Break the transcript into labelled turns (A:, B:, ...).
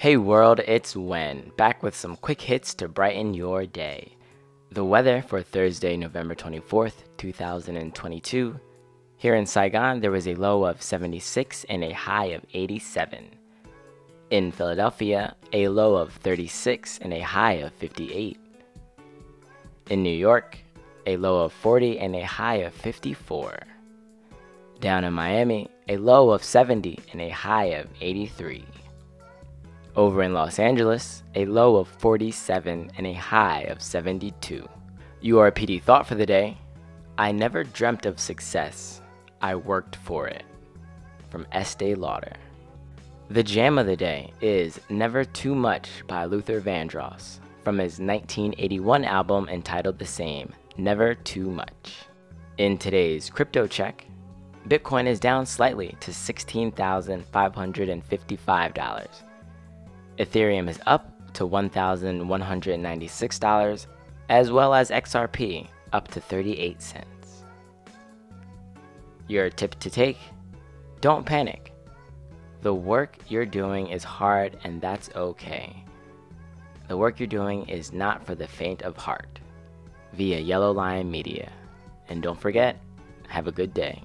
A: Hey world, it's Wen, back with some quick hits to brighten your day. The weather for Thursday, November 24th, 2022. Here in Saigon, there was a low of 76 and a high of 87. In Philadelphia, a low of 36 and a high of 58. In New York, a low of 40 and a high of 54. Down in Miami, a low of 70 and a high of 83. Over in Los Angeles, a low of 47 and a high of 72. Your PD thought for the day I never dreamt of success, I worked for it. From Estee Lauder. The jam of the day is Never Too Much by Luther Vandross from his 1981 album entitled the same, Never Too Much. In today's crypto check, Bitcoin is down slightly to $16,555. Ethereum is up to $1,196, as well as XRP up to 38 cents. Your tip to take don't panic. The work you're doing is hard, and that's okay. The work you're doing is not for the faint of heart. Via Yellow Lion Media. And don't forget, have a good day.